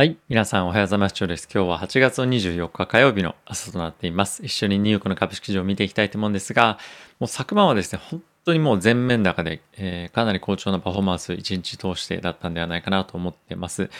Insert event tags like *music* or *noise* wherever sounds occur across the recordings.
はい。皆さんおはようございます。です。今日は8月の24日火曜日の朝となっています。一緒にニューヨークの株式市場を見ていきたいと思うんですが、もう昨晩はですね、本当にもう全面高で、えー、かなり好調なパフォーマンス1日通してだったんではないかなと思っています。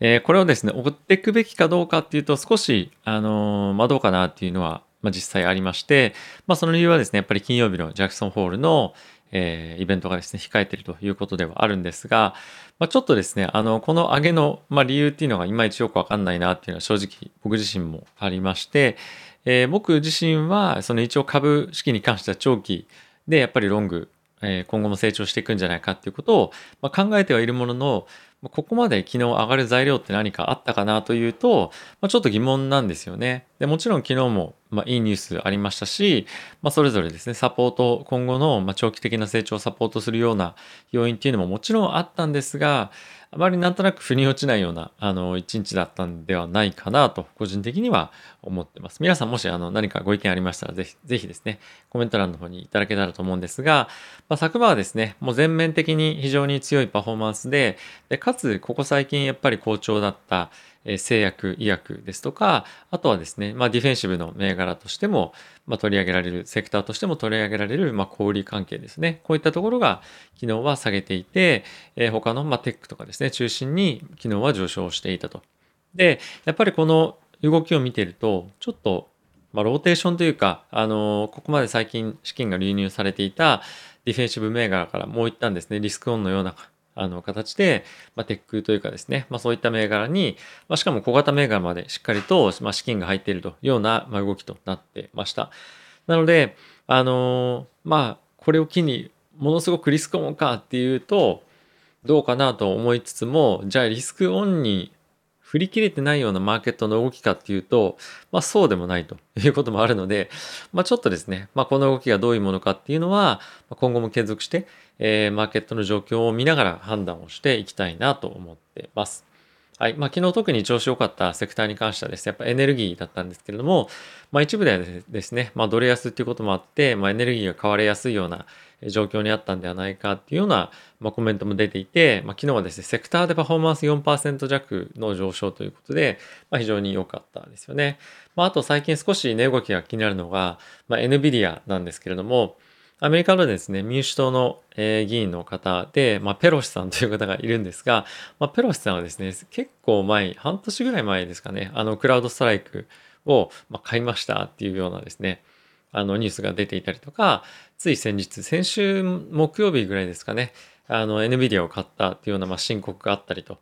えー、これをですね、追っていくべきかどうかっていうと少し、あのー、まあ、どうかなっていうのは、まあ、実際ありまして、まあ、その理由はですね、やっぱり金曜日のジャクソンホールの、えー、イベントがですね、控えているということではあるんですが、まあ、ちょっとですね、あの、この上げの、まあ、理由っていうのがいまいちよくわかんないなっていうのは正直僕自身もありまして、えー、僕自身は、その一応株式に関しては長期でやっぱりロング、えー、今後も成長していくんじゃないかっていうことを、まあ、考えてはいるものの、ここまで昨日上がる材料って何かあったかなというと、まあ、ちょっと疑問なんですよね。でもちろん昨日もまあいいニュースありましたし、まあ、それぞれですね、サポート、今後のま長期的な成長をサポートするような要因っていうのももちろんあったんですが、あまりなんとなく腑に落ちないようなあの一日だったんではないかなと個人的には思ってます。皆さんもしあの何かご意見ありましたらぜひぜひですねコメント欄の方にいただけたらと思うんですが、まあ、昨晩はですねもう全面的に非常に強いパフォーマンスででかつここ最近やっぱり好調だったえ製薬、医薬ですとか、あとはですね、まあ、ディフェンシブの銘柄としても、まあ、取り上げられる、セクターとしても取り上げられる、まあ、小売関係ですね。こういったところが昨日は下げていて、えー、他の、まあ、テックとかですね、中心に昨日は上昇していたと。で、やっぱりこの動きを見てると、ちょっと、まあ、ローテーションというか、あのー、ここまで最近資金が流入されていたディフェンシブ銘柄からもう一旦ですね、リスクオンのようなあの形で、まあ、テックというかですね、まあ、そういった銘柄に、まあ、しかも小型銘柄までしっかりと、まあ、資金が入っているというような、まあ、動きとなってました。なので、あのー、まあ、これを機にものすごくリスクオンかっていうと、どうかなと思いつつも、じゃあリスクオンに振り切れてないようなマーケットの動きかっていうと、まあそうでもないということもあるので、まあちょっとですね、まあこの動きがどういうものかっていうのは、今後も継続して、えー、マーケットの状況を見ながら判断をしていきたいなと思ってます。はい。まあ、昨日特に調子良かったセクターに関してはですね、やっぱエネルギーだったんですけれども、まあ、一部ではですね、まあ、ドル安っていうこともあって、まあ、エネルギーが買われやすいような状況にあったんではないかっていうような、まあ、コメントも出ていて、まあ、昨日はですね、セクターでパフォーマンス4%弱の上昇ということで、まあ、非常に良かったですよね。まあ、あと最近少し値動きが気になるのが、まあ、NVIDIA なんですけれども、アメリカのですね、民主党の、え議員の方で、まあ、ペロシさんという方がいるんですが、まあ、ペロシさんはですね、結構前、半年ぐらい前ですかね、あの、クラウドストライクを、ま買いましたっていうようなですね、あの、ニュースが出ていたりとか、つい先日、先週木曜日ぐらいですかね、あの、NVIDIA を買ったっていうような、まあ、申告があったりと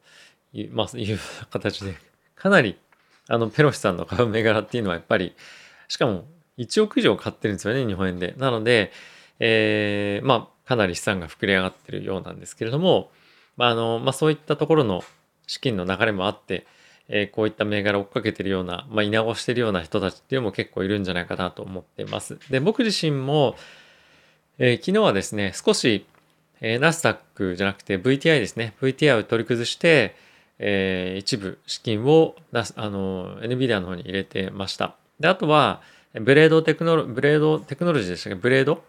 いう、まあ、いう形で、かなり、あの、ペロシさんの買う銘柄っていうのはやっぱり、しかも1億以上買ってるんですよね、日本円で。なので、えー、まあ、かなり資産が膨れ上がってるようなんですけれども、まあ、あの、まあ、そういったところの資金の流れもあって、えー、こういった銘柄を追っかけてるような、まあ、稲子してるような人たちっていうのも結構いるんじゃないかなと思っています。で、僕自身も、えー、昨日はですね、少し、えー、ナスダックじゃなくて VTI ですね、VTI を取り崩して、えー、一部資金をあの NVIDIA の方に入れてました。で、あとは、ブレードテクノロ、ブレードテクノロジーでしたっけ？ブレード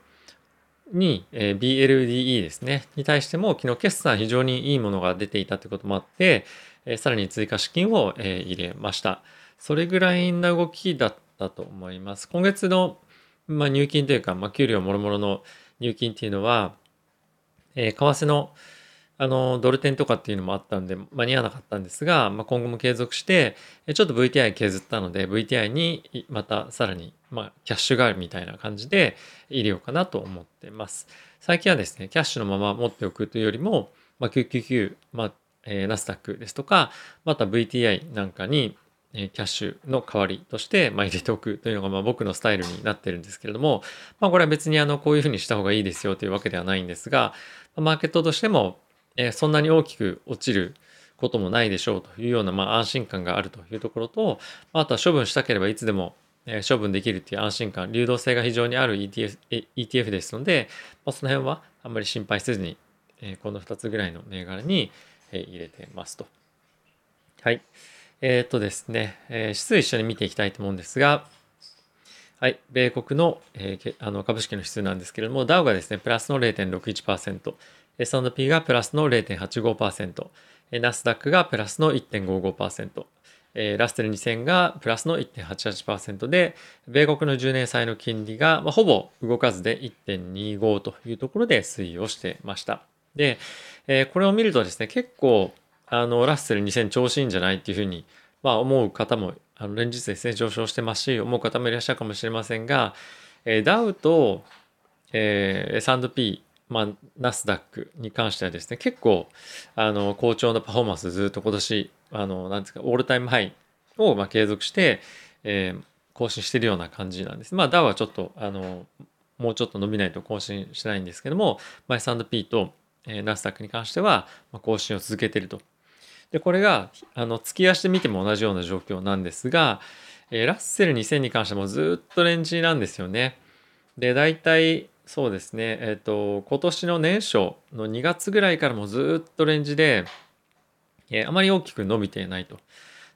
に、えー、BLDE ですね、に対しても昨日決算非常にいいものが出ていたということもあって、えー、さらに追加資金を、えー、入れました。それぐらいな動きだったと思います。今月の、まあ、入金というか、まあ、給料もろもろの入金っていうのは、えー、為替のあのドル点とかっていうのもあったんで間に合わなかったんですが、まあ、今後も継続してちょっと VTI 削ったので VTI にまたさらに、まあ、キャッシュがあるみたいな感じで入れようかなと思ってます。最近はですねキャッシュのまま持っておくというよりも、まあ、999、まあえー、ナスダックですとかまた VTI なんかにキャッシュの代わりとして、ま、入れておくというのがまあ僕のスタイルになってるんですけれども、まあ、これは別にあのこういうふうにした方がいいですよというわけではないんですが、マーケットとしてもえそんなに大きく落ちることもないでしょうというような、まあ、安心感があるというところと、あとは処分したければいつでも処分できるっていう安心感、流動性が非常にある ETF, ETF ですので、まあ、その辺はあんまり心配せずに、えこの2つぐらいの銘柄にえ入れてますと。はい。えー、っとですね、えー、指数一緒に見ていきたいと思うんですが、はい、米国の,、えー、あの株式の指数なんですけれども、ダウがですね、プラスの0.61%、S&P がプラスの0.85%、ナスダックがプラスの1.55%、えー、ラッセル2000がプラスの1.88%で、米国の10年債の金利が、ほぼ動かずで1.25というところで推移をしてました。で、これを見るとですね、結構、あの、ラッセル2000調子いいんじゃないっていうふうに、まあ、思う方も、あの連日ですね、上昇してますし、思う方もいらっしゃるかもしれませんが、ダウと、えー、S&P、まあ、ナスダックに関してはですね、結構、あの、好調なパフォーマンスずっと今年、あの、なんですか、オールタイムハイを、ま、継続して、えー、更新してるような感じなんです。まあ、ダウはちょっと、あの、もうちょっと伸びないと更新しないんですけども、まあ、S&P と、えー、ナスダックに関しては、ま、更新を続けてると。で、これが、あの、月足で見ても同じような状況なんですが、えー、ラッセル2000に関してもずっとレンジなんですよね。で、大体、そうですね、えっ、ー、と、今年の年初の2月ぐらいからもずっとレンジで、えー、あまり大きく伸びていないと。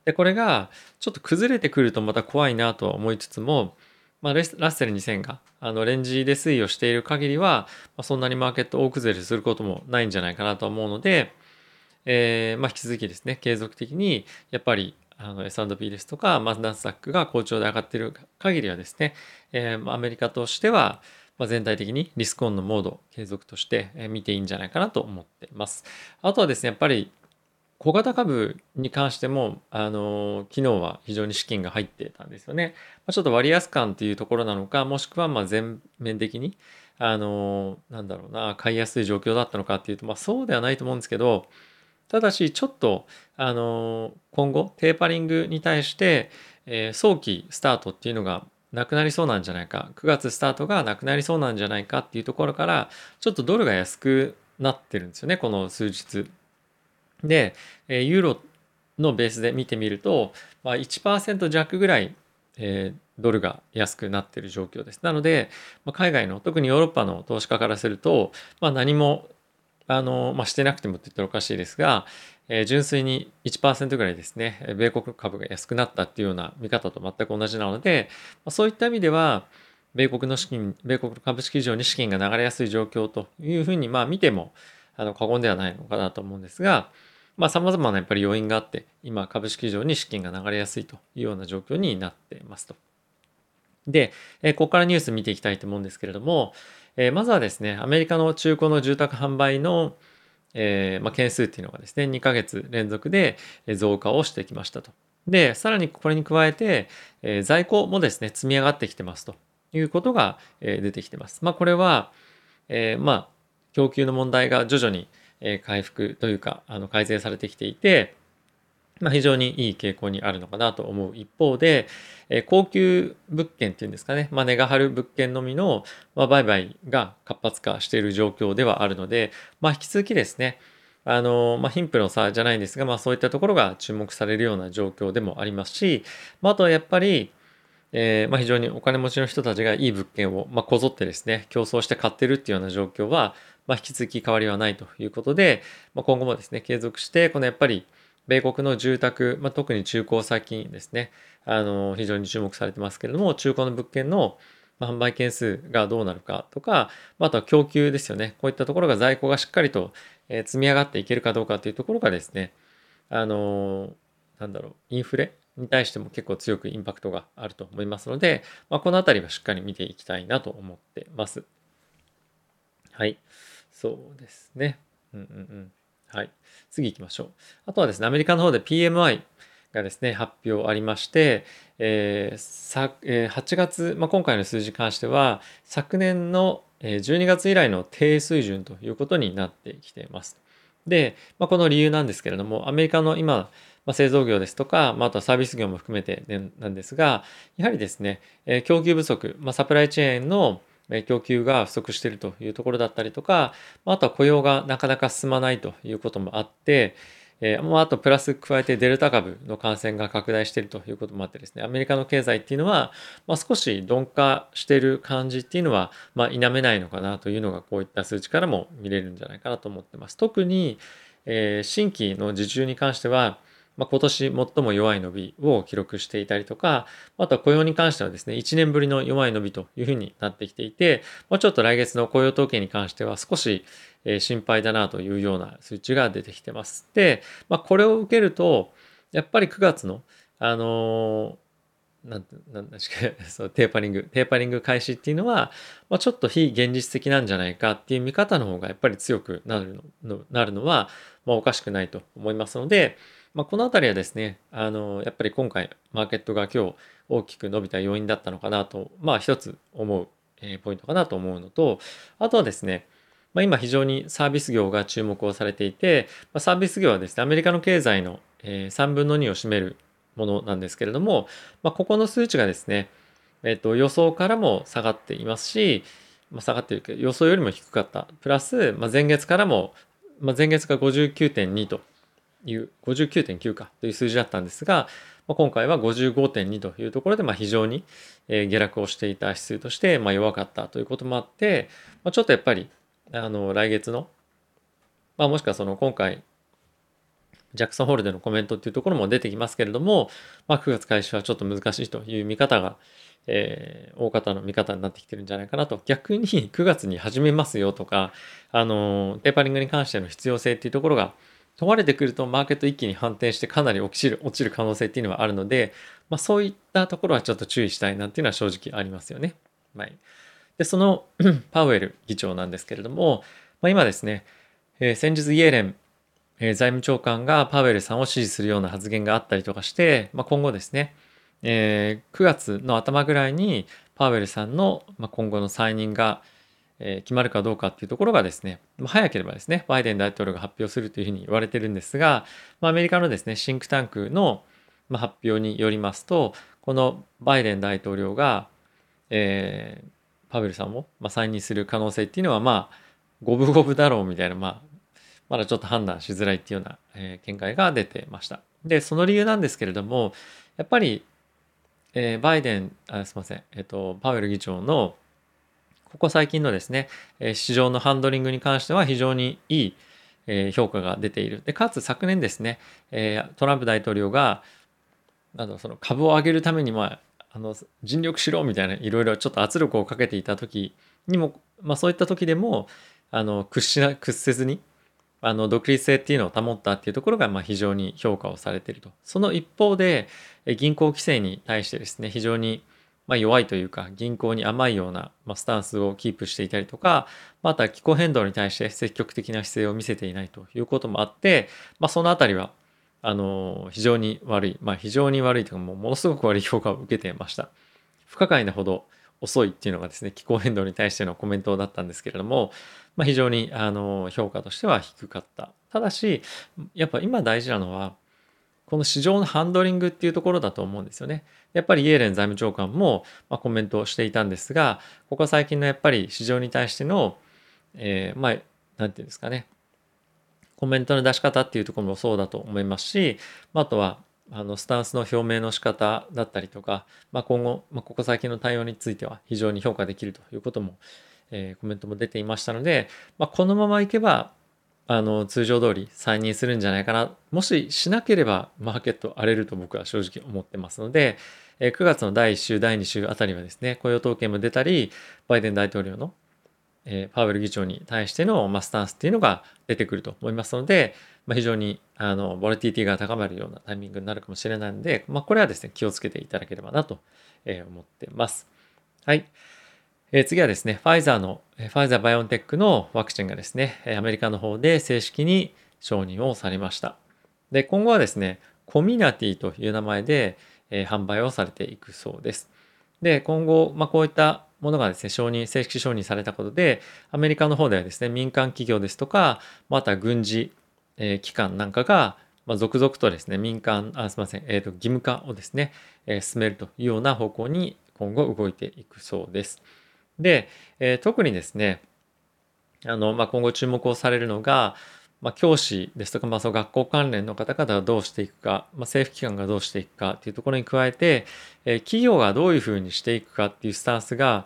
で、これがちょっと崩れてくるとまた怖いなとは思いつつも、まあ、ラッセル2000があのレンジで推移をしている限りは、まあ、そんなにマーケット大崩れすることもないんじゃないかなと思うので、えーまあ、引き続きですね、継続的にやっぱりあの S&P ですとか、まあ、ナスダックが好調で上がっている限りはですね、えー、アメリカとしては、まあ、全体的にリスクオンのモード継続として見ていいんじゃないかなと思っています。あとはですね、やっぱり小型株に関しても、あの、昨日は非常に資金が入ってたんですよね。まあ、ちょっと割安感というところなのか、もしくはま全面的に、あの、なんだろうな、買いやすい状況だったのかっていうと、まあそうではないと思うんですけど、ただし、ちょっと、あの、今後、テーパリングに対して、えー、早期スタートっていうのがなくなりそうなんじゃないか9月スタートがなくなりそうなんじゃないかっていうところからちょっとドルが安くなってるんですよねこの数日。でユーロのベースで見てみると、まあ、1%弱ぐらい、えー、ドルが安くなってる状況です。なので、まあ、海外の特にヨーロッパの投資家からすると、まあ、何もあの、まあ、してなくてもって言ったらおかしいですが、えー、純粋に1%ぐらいですね、米国株が安くなったっていうような見方と全く同じなので、まあ、そういった意味では、米国の資金、米国株式市場に資金が流れやすい状況というふうに、まあ見ても、あの、過言ではないのかなと思うんですが、まあ様々なやっぱり要因があって、今株式市場に資金が流れやすいというような状況になっていますと。で、えここからニュース見ていきたいと思うんですけれども、えまずはですね、アメリカの中古の住宅販売の、えー、まあ、件数っていうのがですね、2ヶ月連続で増加をしてきましたと。で、さらにこれに加えて、えー、在庫もですね、積み上がってきてますということが、えー、出てきてます。まあ、これは、えまあ、供給の問題が徐々に、え回復というか、あの改善されてきていて、まあ、非常にいい傾向にあるのかなと思う一方で、え、高級物件っていうんですかね、まあ、値が張る物件のみの、ま、売買が活発化している状況ではあるので、まあ、引き続きですね、あの、まあ、貧富の差じゃないんですが、まあ、そういったところが注目されるような状況でもありますし、まあ、あとはやっぱり、えーまあ、非常にお金持ちの人たちがいい物件を、ま、こぞってですね、競争して買ってるっていうような状況は、ま、引き続き変わりはないということで、ま、今後もですね、継続して、このやっぱり、米国の住宅、まあ、特に中古先ですね、あの、非常に注目されてますけれども、中古の物件の販売件数がどうなるかとか、あとは供給ですよね。こういったところが在庫がしっかりと積み上がっていけるかどうかというところがですね、あの、なんだろう、インフレに対しても結構強くインパクトがあると思いますので、まあ、このあたりはしっかり見ていきたいなと思ってます。はい。そうですね。うんうんうん。はい。次行きましょう。あとはですね、アメリカの方で PMI がですね、発表ありまして、えーさえー、8月、まあ、今回の数字に関しては、昨年の12月以来の低水準ということになってきています。で、まあ、この理由なんですけれども、アメリカの今、まあ、製造業ですとか、まあ、あとはサービス業も含めてなんですが、やはりですね、えー、供給不足、まあ、サプライチェーンの供給が不足しているというところだったりとか、あとは雇用がなかなか進まないということもあって、えー、あとプラス加えてデルタ株の感染が拡大しているということもあってですね、アメリカの経済っていうのは、まあ、少し鈍化している感じっていうのは、まあ、否めないのかなというのがこういった数値からも見れるんじゃないかなと思ってます。特に、えー、新規の受注に関しては、まあ、今年最も弱い伸びを記録していたりとか、あとは雇用に関してはですね、1年ぶりの弱い伸びというふうになってきていて、まあ、ちょっと来月の雇用統計に関しては少し心配だなというような数値が出てきてます。で、まあ、これを受けると、やっぱり9月の、あのーなん、なんだっけ、*laughs* そう、テーパリング、テーパリング開始っていうのは、まあ、ちょっと非現実的なんじゃないかっていう見方の方がやっぱり強くなるの、なるのは、まあ、おかしくないと思いますので、まあ、このあたりはですね、あの、やっぱり今回、マーケットが今日大きく伸びた要因だったのかなと、まあ、一つ思う、え、ポイントかなと思うのと、あとはですね、まあ、今非常にサービス業が注目をされていて、まあ、サービス業はですね、アメリカの経済の、えー、3分の2を占めるものなんですけれども、まあ、ここの数値がですね、えっと、予想からも下がっていますし、まあ、下がっているけど予想よりも低かった。プラス、まあ、前月からも、まあ、前月が59.2という59.9かという数字だったんですが、まあ、今回は55.2というところで、まあ、非常に、下落をしていた指数として、まあ、弱かったということもあって、まあ、ちょっとやっぱりあの来月の、まあ、もしくはその今回ジャクソンホールでのコメントっていうところも出てきますけれども、まあ、9月開始はちょっと難しいという見方が、えー、大方の見方になってきてるんじゃないかなと。逆に9月に始めますよとか、あの、テーパリングに関しての必要性っていうところが問われてくるとマーケット一気に反転してかなり落ちる、落ちる可能性っていうのはあるので、まあ、そういったところはちょっと注意したいなっていうのは正直ありますよね。はい。で、その *clears throat* パウエル議長なんですけれども、まあ、今ですね、えー、先日イエレンえー、財務長官がパウエルさんを支持するような発言があったりとかして、まあ、今後ですね、えー、9月の頭ぐらいにパウエルさんの今後の再任が決まるかどうかっていうところがですね、早ければですね、バイデン大統領が発表するというふうに言われてるんですが、アメリカのですね、シンクタンクの発表によりますと、このバイデン大統領が、えー、パウエルさんを再任する可能性っていうのは、まあ、五分五分だろうみたいな、まあ、まだちょっと判断しづらいっていうような、え、見解が出てました。で、その理由なんですけれども、やっぱり、えー、バイデン、あすみません、えっ、ー、と、パウエル議長の、ここ最近のですね、え、市場のハンドリングに関しては非常にいい、え、評価が出ている。で、かつ昨年ですね、え、トランプ大統領が、なんだその株を上げるために、まあ、あの尽力しろみたいないろいろちょっと圧力をかけていた時にも、まあ、そういった時でもあの屈しな屈せずにあの独立性っていうのを保ったっていうところがまあ非常に評価をされていると。その一方で銀行規制に対してですね非常にまあ弱いというか銀行に甘いようなまスタンスをキープしていたりとかまた気候変動に対して積極的な姿勢を見せていないということもあって、まあ、そのあたりはあの非常に悪いまあ非常に悪いというかもうものすごく悪い評価を受けていました。不可解なほど遅いっていうのがですね気候変動に対してのコメントだったんですけれども、まあ、非常にあの評価としては低かったただしやっぱ今大事なのはこの市場のハンドリングっていうところだと思うんですよね。やっぱりイエレン財務長官も、まコメントをしていたんですがここ最近のやっぱり市場に対しての、えー、まあ何て言うんですかねコメントの出し方っていうところもそうだと思いますし、あとはあのスタンスの表明の仕方だったりとか、まあ、今後、まあ、ここ最近の対応については非常に評価できるということも、えー、コメントも出ていましたので、まあ、このままいけばあの通常通り再任するんじゃないかなもししなければマーケット荒れると僕は正直思ってますので、えー、9月の第1週第2週あたりはですね雇用統計も出たりバイデン大統領の、パウエル議長に対しての、まあ、スタンスっていうのが出てくると思いますので、非常にあのボラティティが高まるようなタイミングになるかもしれないので、まあ、これはですね気をつけていただければなと思ってます。はい。え、次はですね、ファイザーの、ファイザーバイオンテックのワクチンがですね、アメリカの方で正式に承認をされました。で、今後はですね、コミュナティという名前で、え、販売をされていくそうです。で、今後、まあ、こういったものがですね、承認、正式承認されたことで、アメリカの方ではですね、民間企業ですとか、また軍事、え、機関なんかが、まあ、続々とですね、民間、あすみません、えーと、義務化をですね、え、進めるというような方向に今後動いていくそうです。で、えー、特にですね、あの、まあ、今後注目をされるのが、まあ、教師ですとか、まあ、その学校関連の方々がどうしていくか、まあ、政府機関がどうしていくかっていうところに加えて、えー、企業がどういうふうにしていくかっていうスタンスが、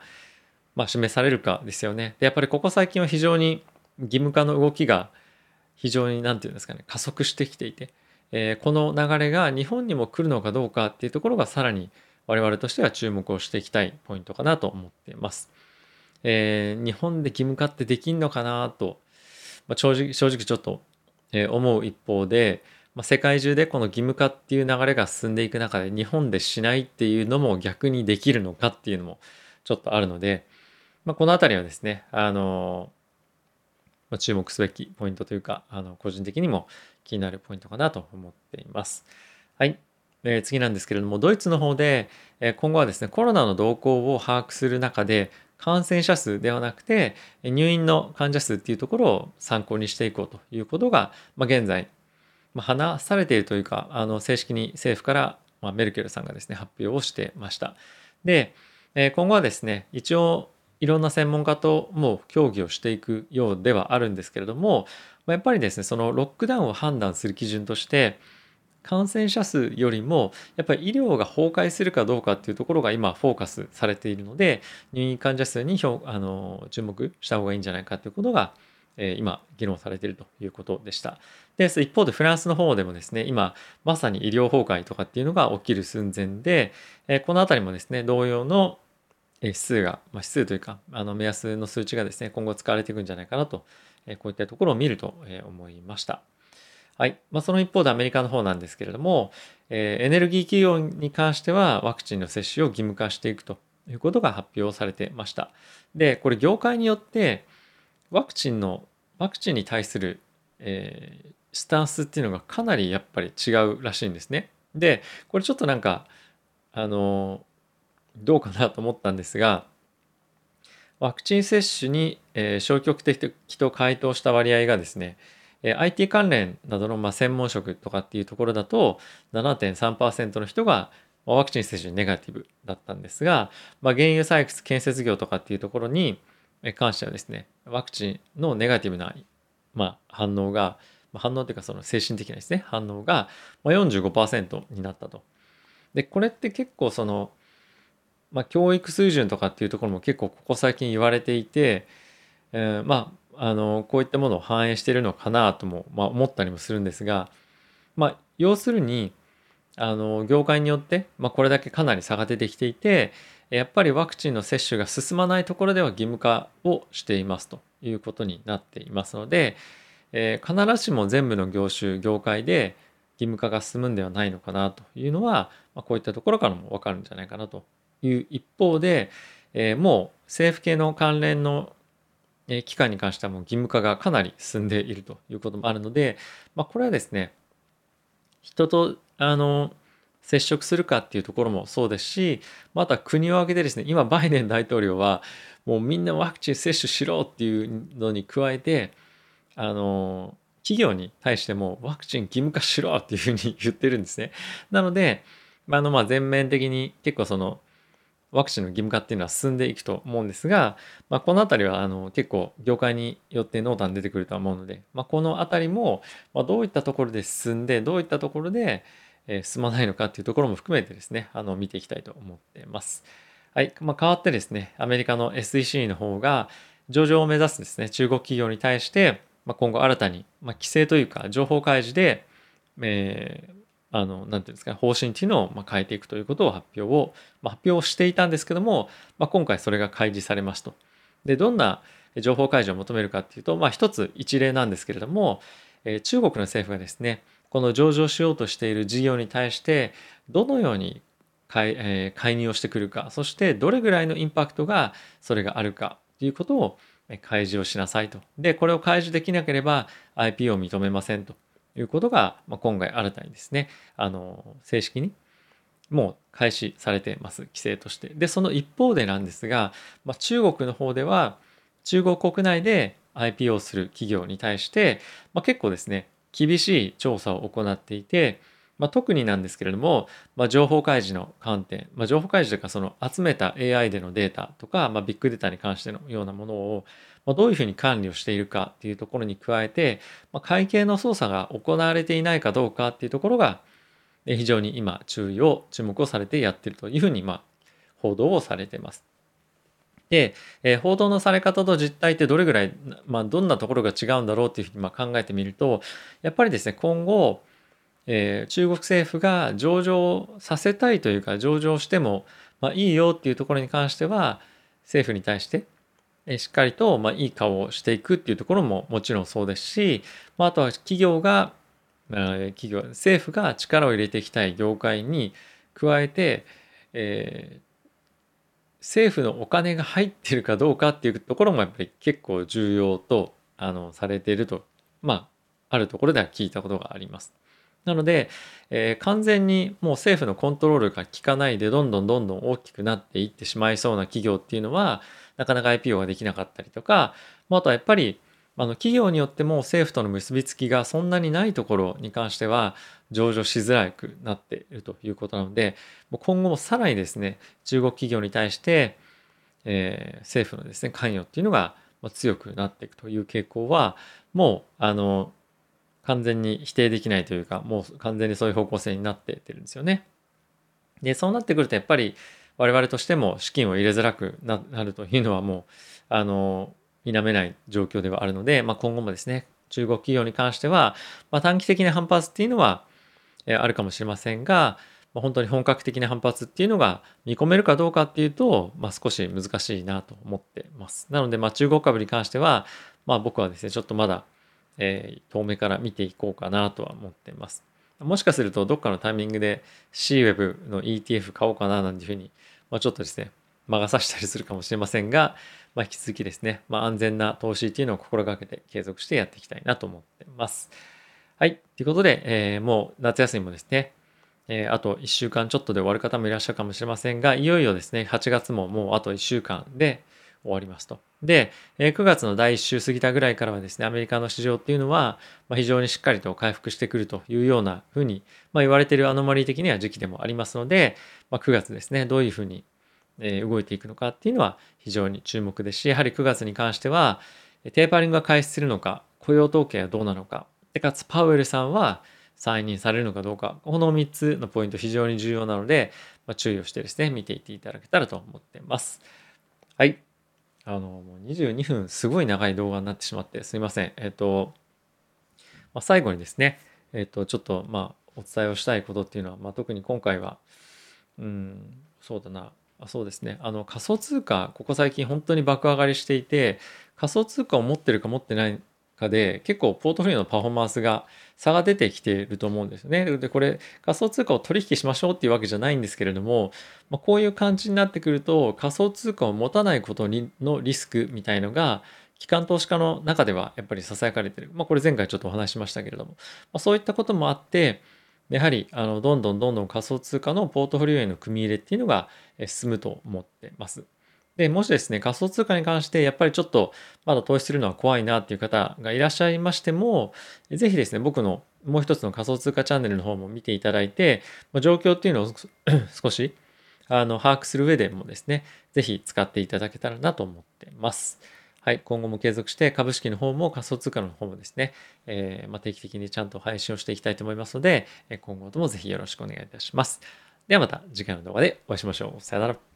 まあ、示されるかですよね。で、やっぱりここ最近は非常に義務化の動きが非常に何て言うんですかね、加速してきていて、えー、この流れが日本にも来るのかどうかっていうところがさらに我々としては注目をしていきたいポイントかなと思っています。えー、日本で義務化ってできんのかなと、まあ、正直正直ちょっと、え思う一方で、まあ、世界中でこの義務化っていう流れが進んでいく中で日本でしないっていうのも逆にできるのかっていうのもちょっとあるので、まあ、この辺りはですねあの、ま、注目すべきポイントというかあの個人的にも気になるポイントかなと思っています。はい。えー、次なんですけれども、ドイツの方で、えー、今後はですね、コロナの動向を把握する中で、感染者数ではなくて、入院の患者数っていうところを参考にしていこうということが、まあ、現在、まあ、話されているというか、あの正式に政府から、まあ、メルケルさんがですね、発表をしてました。で、えー、今後はですね、一応、いろんな専門家ともう協議をしていくようではあるんですけれども、まやっぱりですね、そのロックダウンを判断する基準として、感染者数よりもやっぱり医療が崩壊するかどうかっていうところが今フォーカスされているので入院患者数にあの注目した方がいいんじゃないかということが、えー、今議論されているということでした。で一方でフランスの方でもですね今まさに医療崩壊とかっていうのが起きる寸前で、えー、この辺りもですね同様の指数が、まあ、指数というかあの目安の数値がですね今後使われていくんじゃないかなと、えー、こういったところを見ると思いました。はい。まあ、その一方でアメリカの方なんですけれども、えー、エネルギー企業に関してはワクチンの接種を義務化していくということが発表されてました。で、これ業界によってワクチンの、ワクチンに対する、えー、スタンスっていうのがかなりやっぱり違うらしいんですね。で、これちょっとなんか、あの、どうかなと思ったんですが、ワクチン接種に、え、消極的と回答した割合がですね、え IT 関連などのま専門職とかっていうところだと7.3%の人がワクチン接種ネガティブだったんですが、まあ、原油採掘建設業とかっていうところに関してはですねワクチンのネガティブな、まあ、反応が反応というかその精神的なですね反応が45%になったと。でこれって結構その、まあ、教育水準とかっていうところも結構ここ最近言われていて、えー、まああのこういったものを反映しているのかなとも、まあ、思ったりもするんですが、まあ、要するにあの業界によって、まあ、これだけかなり差が出てきていてやっぱりワクチンの接種が進まないところでは義務化をしていますということになっていますので、えー、必ずしも全部の業種業界で義務化が進むんではないのかなというのは、まあ、こういったところからも分かるんじゃないかなという一方で、えー、もう政府系の関連のえ期間に関してはもう義務化がかなり進んでいるということもあるので、まあ、これはですね人とあの接触するかっていうところもそうですしまた国を挙げてですね今バイデン大統領はもうみんなワクチン接種しろっていうのに加えてあの企業に対してもワクチン義務化しろっていうふうに言ってるんですね。なので、あのまあ全面的に結構そのワクチンの義務化っていうのは進んでいくと思うんですが、まあ、この辺りはあの結構業界によって濃淡出てくるとは思うので、まあ、この辺りもどういったところで進んでどういったところで進まないのかっていうところも含めてですねあの見ていきたいと思っています。はい、まあ、変わってですねアメリカの SEC の方が上場を目指すですね中国企業に対して、まあ、今後新たに、まあ、規制というか情報開示で、えーあの、なんていうんですか、方針っていうのを変えていくということを発表を、ま、発表していたんですけども、まあ、今回それが開示されますと。で、どんな情報開示を求めるかっていうと、まあ、一つ一例なんですけれども、え、中国の政府がですね、この上場しようとしている事業に対して、どのように介,、えー、介入をしてくるか、そしてどれぐらいのインパクトがそれがあるかということを開示をしなさいと。で、これを開示できなければ IP を認めませんと。いうことが、まあ、今回新たにですね、あの、正式にもう開始されています、規制として。で、その一方でなんですが、まあ、中国の方では、中国国内で IPO する企業に対して、まあ、結構ですね、厳しい調査を行っていて、まあ、特になんですけれども、まあ、情報開示の観点、まあ、情報開示というかその集めた AI でのデータとか、まあ、ビッグデータに関してのようなものを、まあ、どういうふうに管理をしているかっていうところに加えて、まあ、会計の操作が行われていないかどうかっていうところが非常に今注意を注目をされてやってるというふうにまあ報道をされています。で、えー、報道のされ方と実態ってどれぐらい、まあ、どんなところが違うんだろうっていうふうにまあ考えてみるとやっぱりですね今後えー、中国政府が上場させたいというか上場しても、まあ、いいよっていうところに関しては政府に対して、しっかりと、まあ、いい顔をしていくっていうところももちろんそうですし、まあ、あとは企業が、え、企業政府が力を入れていきたい業界に加えて、えー、政府のお金が入ってるかどうかっていうところもやっぱり結構重要とあのされているとまああるところでは聞いたことがあります。なので、えー、完全にもう政府のコントロールが効かないでどんどんどんどん大きくなっていってしまいそうな企業っていうのはなかなか IPO ができなかったりとか、まあ、あとはやっぱりあの企業によっても政府との結びつきがそんなにないところに関しては上場しづらくなっているということなので今後もさらにですね中国企業に対して、えー、政府のですね関与っていうのが強くなっていくという傾向はもうあの完全に否定できないというかもう完全にそういう方向性になってってるんですよね。でそうなってくるとやっぱり我々としても資金を入れづらくなるというのはもうあの否めない状況ではあるので、まあ、今後もですね中国企業に関しては、まあ、短期的な反発っていうのは、えあるかもしれませんが、まあ、本当に本格的な反発っていうのが見込めるかどうかっていうと、まあ、少し難しいなと思ってます。なので、まあ、中国株に関しては、まあ、僕はですねちょっとまだえー、遠目から見ていこうかなとは思ってます。もしかするとどっかのタイミングで CWeb の ETF 買おうかななんていうふうに、まあ、ちょっとですね、魔が差したりするかもしれませんが、まあ、引き続きですね、まあ、安全な投資っていうのを心がけて継続してやっていきたいなと思ってます。はい。ということで、えー、もう夏休みもですね、えー、あと1週間ちょっとで終わる方もいらっしゃるかもしれませんが、いよいよですね、8月ももうあと1週間で終わりますと。で、9月の第1週過ぎたぐらいからはですね、アメリカの市場っていうのは、ま非常にしっかりと回復してくるというようなふうに、ま言われているアノマリー的には時期でもありますので、ま9月ですね、どういうふうに動いていくのかっていうのは非常に注目ですし、やはり9月に関しては、テーパリングが開始するのか、雇用統計はどうなのか、でかつパウエルさんは再任されるのかどうか、この3つのポイント非常に重要なので、ま注意をしてですね、見ていっていただけたらと思っています。はい。あの、もう22分すごい長い動画になってしまってすいません。えっ、と、まあ、最後にですね、えっ、と、ちょっとまあお伝えをしたいことっていうのは、まあ、特に今回は、うん、そうだな、あそうですね、あの仮想通貨、ここ最近本当に爆上がりしていて、仮想通貨を持ってるか持ってないかで結構ポートフォリオのパフォーマンスが差が出てきていると思うんですよね。でこれ仮想通貨を取引しましょうっていうわけじゃないんですけれども、まあ、こういう感じになってくると仮想通貨を持たないことのリスクみたいのが機関投資家の中ではやっぱりささやかれてる。まあ、これ前回ちょっとお話しましたけれども、まあ、そういったこともあってやはりあのどんどんどんどん仮想通貨のポートフォリオへの組み入れっていうのが進むと思ってます。で、もしですね、仮想通貨に関してやっぱりちょっとまだ投資するのは怖いなっていう方がいらっしゃいましても、ぜひですね、僕のもう一つの仮想通貨チャンネルの方も見ていただいて、状況っていうのを少し *clears throat* あの把握する上でもですね、ぜひ使っていただけたらなと思ってます。はい、今後も継続して株式の方も仮想通貨の方もですね、えー、ま、定期的にちゃんと配信をしていきたいと思いますので、今後ともぜひよろしくお願いいたします。ではまた次回の動画でお会いしましょう。さよなら。